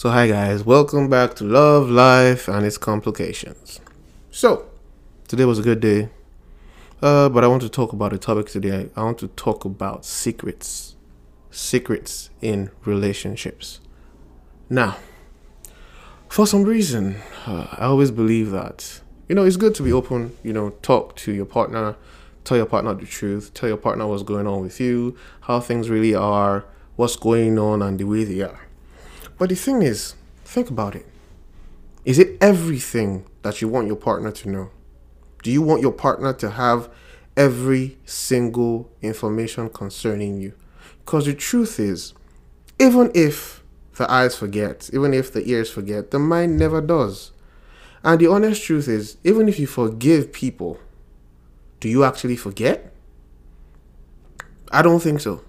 So, hi guys, welcome back to Love, Life, and its Complications. So, today was a good day, uh, but I want to talk about a topic today. I want to talk about secrets, secrets in relationships. Now, for some reason, uh, I always believe that you know it's good to be open. You know, talk to your partner, tell your partner the truth, tell your partner what's going on with you, how things really are, what's going on, and the way they are. But the thing is, think about it. Is it everything that you want your partner to know? Do you want your partner to have every single information concerning you? Because the truth is, even if the eyes forget, even if the ears forget, the mind never does. And the honest truth is, even if you forgive people, do you actually forget? I don't think so.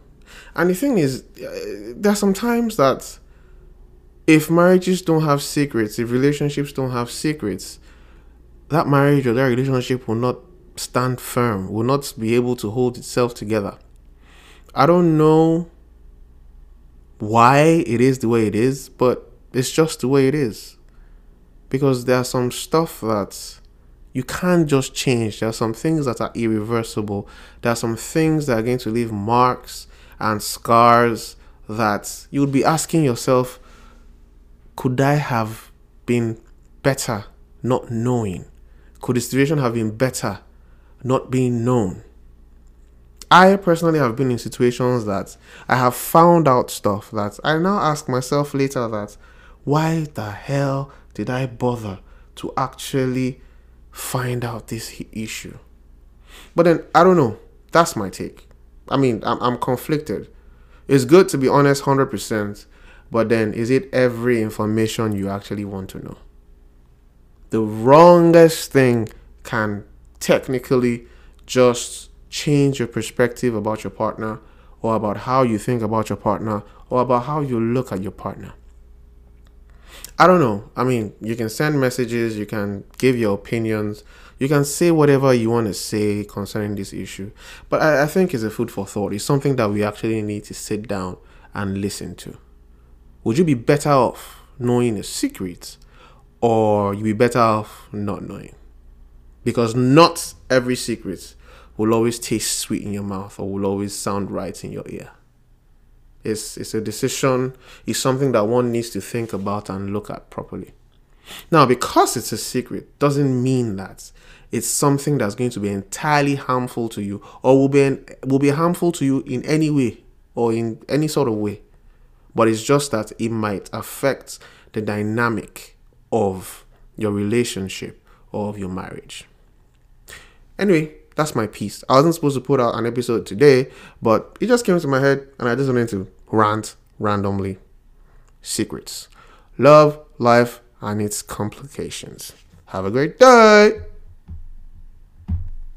And the thing is, uh, there are some times that if marriages don't have secrets, if relationships don't have secrets, that marriage or that relationship will not stand firm, will not be able to hold itself together. I don't know why it is the way it is, but it's just the way it is. Because there's some stuff that you can't just change. There are some things that are irreversible. There are some things that are going to leave marks and scars that you would be asking yourself, could I have been better not knowing? Could the situation have been better not being known? I personally have been in situations that I have found out stuff that I now ask myself later that why the hell did I bother to actually find out this issue? But then I don't know. That's my take. I mean, I'm, I'm conflicted. It's good to be honest 100%, but then, is it every information you actually want to know? The wrongest thing can technically just change your perspective about your partner or about how you think about your partner or about how you look at your partner. I don't know. I mean, you can send messages, you can give your opinions, you can say whatever you want to say concerning this issue. But I, I think it's a food for thought. It's something that we actually need to sit down and listen to. Would you be better off knowing a secret or you'd be better off not knowing? Because not every secret will always taste sweet in your mouth or will always sound right in your ear. It's, it's a decision, it's something that one needs to think about and look at properly. Now, because it's a secret, doesn't mean that it's something that's going to be entirely harmful to you or will be, will be harmful to you in any way or in any sort of way but it's just that it might affect the dynamic of your relationship or of your marriage. Anyway, that's my piece. I wasn't supposed to put out an episode today, but it just came to my head and I just wanted to rant randomly. Secrets. Love, life, and its complications. Have a great day.